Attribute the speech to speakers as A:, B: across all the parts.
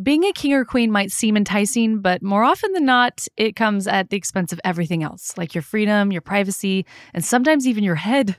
A: Being a king or queen might seem enticing, but more often than not, it comes at the expense of everything else, like your freedom, your privacy, and sometimes even your head.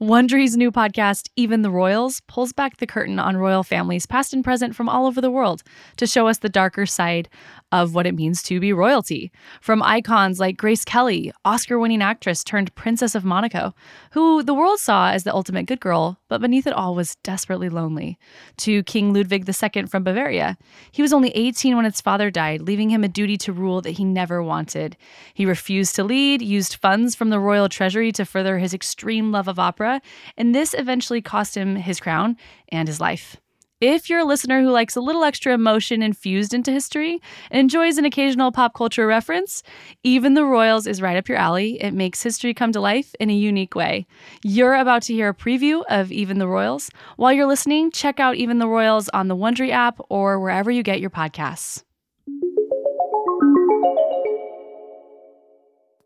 A: Wondery's new podcast, Even the Royals, pulls back the curtain on royal families, past and present, from all over the world to show us the darker side of what it means to be royalty. From icons like Grace Kelly, Oscar winning actress turned Princess of Monaco, who the world saw as the ultimate good girl, but beneath it all was desperately lonely, to King Ludwig II from Bavaria. He was only 18 when his father died, leaving him a duty to rule that he never wanted. He refused to lead, used funds from the royal treasury to further his extreme love of opera, and this eventually cost him his crown and his life. If you're a listener who likes a little extra emotion infused into history and enjoys an occasional pop culture reference, Even the Royals is right up your alley. It makes history come to life in a unique way. You're about to hear a preview of Even the Royals. While you're listening, check out Even the Royals on the Wondery app or wherever you get your podcasts.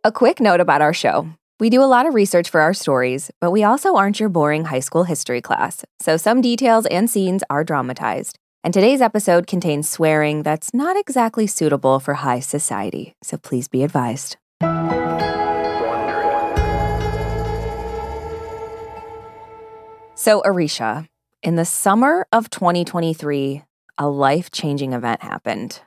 B: A quick note about our show. We do a lot of research for our stories, but we also aren't your boring high school history class, so some details and scenes are dramatized. And today's episode contains swearing that's not exactly suitable for high society, so please be advised. So, Aricia, in the summer of 2023, a life changing event happened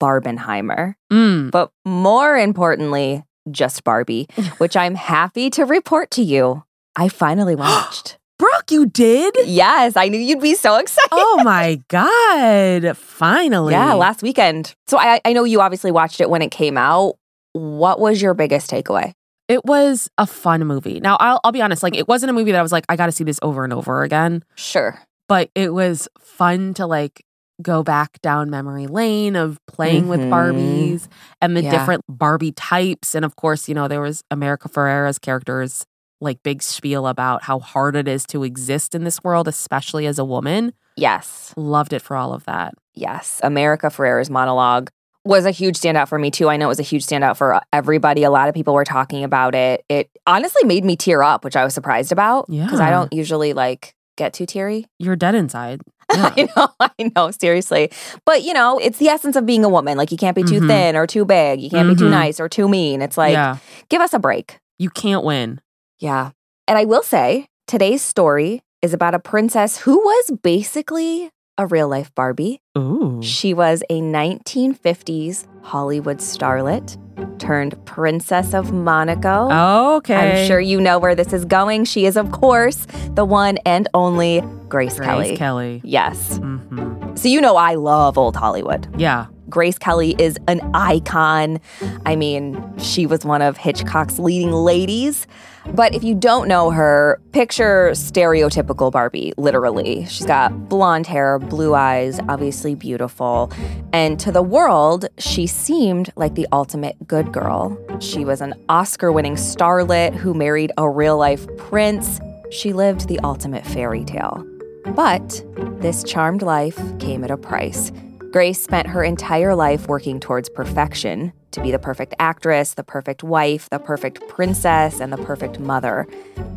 B: Barbenheimer.
C: Mm.
B: But more importantly, just Barbie, which I'm happy to report to you. I finally watched.
C: Brooke, you did?
B: yes, I knew you'd be so excited.
C: Oh my God. Finally.
B: Yeah, last weekend. So I, I know you obviously watched it when it came out. What was your biggest takeaway?
C: It was a fun movie. Now, I'll, I'll be honest, like, it wasn't a movie that I was like, I got to see this over and over again,
B: Sure.
C: but it was fun to like go back down memory lane of playing with
B: Mhm.
C: Barbies and the
B: Yeah.
C: different Barbie types. And of course, you know, there was America Ferrera's characters like big spiel about how hard it is to exist in this world, especially as a woman.
B: Yes.
C: Loved it for all of that.
B: Yes. America Ferrera's monologue was a huge standout for me too. I know it was a huge standout for everybody. A lot of people were talking about it. It honestly made me tear up, which I was surprised about because I don't usually like get too teary.
C: You're dead inside. Yeah.
B: I know, I know, seriously. But you know, it's the essence of being a woman. Like you can't be too
C: Mhm.
B: thin or too big. You can't be too
C: Mhm.
B: nice or too mean. It's like,
C: yeah.
B: give us a break.
C: You can't win.
B: Yeah. And I will say, today's story is about a princess who was basically a real life Barbie.
C: Ooh.
B: She was a 1950s Hollywood starlet turned Princess of Monaco.
C: Okay.
B: I'm sure you know where this is going. She is, of course, the one and only Grace,
C: Grace
B: Kelly.
C: Kelly.
B: Yes.
C: hmm
B: So you know I love old Hollywood.
C: Yeah.
B: Grace Kelly is an icon. I mean, she was one of Hitchcock's leading ladies. But if you don't know her, picture stereotypical Barbie, literally. She's got blonde hair, blue eyes, obviously beautiful. And to the world, she seemed like the ultimate good girl. She was an Oscar winning starlet who married a real life prince. She lived the ultimate fairy tale. But this charmed life came at a price. Grace spent her entire life working towards perfection to be the perfect actress, the perfect wife, the perfect princess, and the perfect mother.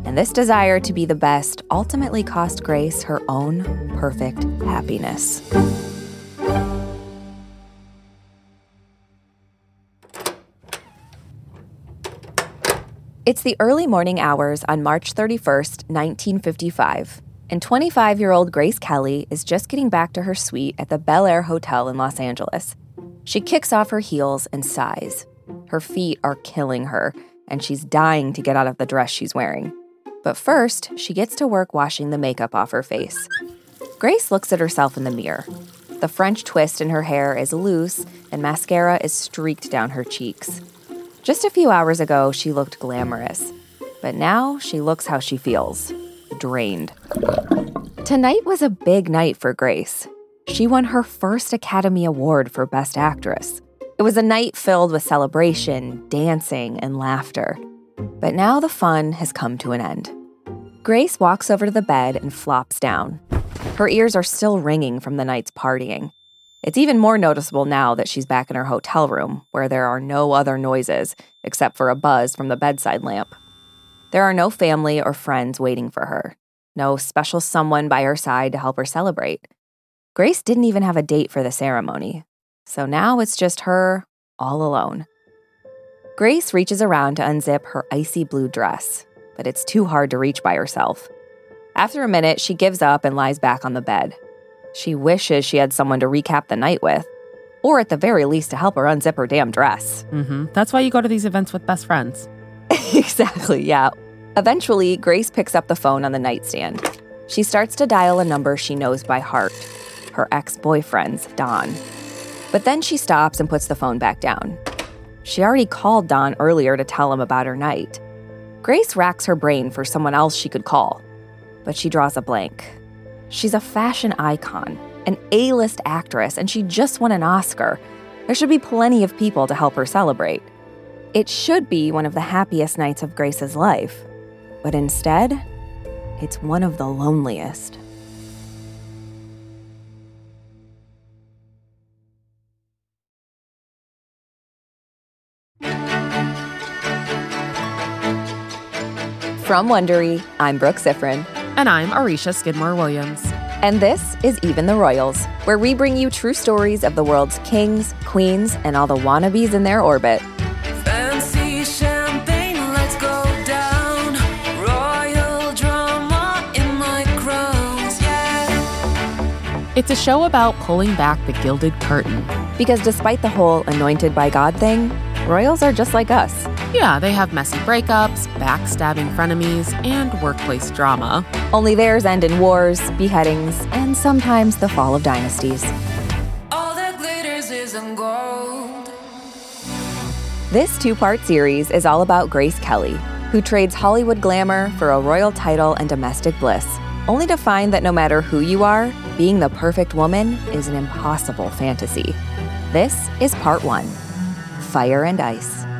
B: And this desire to be the best ultimately cost Grace her own perfect happiness. It's the early morning hours on March 31st, 1955, and 25 year old Grace Kelly is just getting back to her suite at the Bel Air Hotel in Los Angeles. She kicks off her heels and sighs. Her feet are killing her, and she's dying to get out of the dress she's wearing. But first, she gets to work washing the makeup off her face. Grace looks at herself in the mirror. The French twist in her hair is loose, and mascara is streaked down her cheeks. Just a few hours ago, she looked glamorous, but now she looks how she feels drained. Tonight was a big night for Grace. She won her first Academy Award for Best Actress. It was a night filled with celebration, dancing, and laughter. But now the fun has come to an end. Grace walks over to the bed and flops down. Her ears are still ringing from the night's partying. It's even more noticeable now that she's back in her hotel room, where there are no other noises except for a buzz from the bedside lamp. There are no family or friends waiting for her, no special someone by her side to help her celebrate. Grace didn't even have a date for the ceremony, so now it's just her all alone. Grace reaches around to unzip her icy blue dress, but it's too hard to reach by herself. After a minute, she gives up and lies back on the bed. She wishes she had someone to recap the night with, or at the very least to help her unzip her damn dress.
C: Mm-hmm. That's why you go to these events with best friends.
B: exactly, yeah. Eventually, Grace picks up the phone on the nightstand. She starts to dial a number she knows by heart her ex boyfriend's, Don. But then she stops and puts the phone back down. She already called Don earlier to tell him about her night. Grace racks her brain for someone else she could call, but she draws a blank. She's a fashion icon, an A list actress, and she just won an Oscar. There should be plenty of people to help her celebrate. It should be one of the happiest nights of Grace's life, but instead, it's one of the loneliest. From Wondery, I'm Brooke Siffrinn.
C: And I'm Aricia Skidmore Williams.
B: And this is Even the Royals, where we bring you true stories of the world's kings, queens, and all the wannabes in their orbit.
C: It's a show about pulling back the gilded curtain.
B: Because despite the whole anointed by God thing, royals are just like us.
C: Yeah, they have messy breakups, backstabbing frenemies, and workplace drama.
B: Only theirs end in wars, beheadings, and sometimes the fall of dynasties.
D: All that glitters isn't gold.
B: This two part series is all about Grace Kelly, who trades Hollywood glamour for a royal title and domestic bliss, only to find that no matter who you are, being the perfect woman is an impossible fantasy. This is part one Fire and Ice.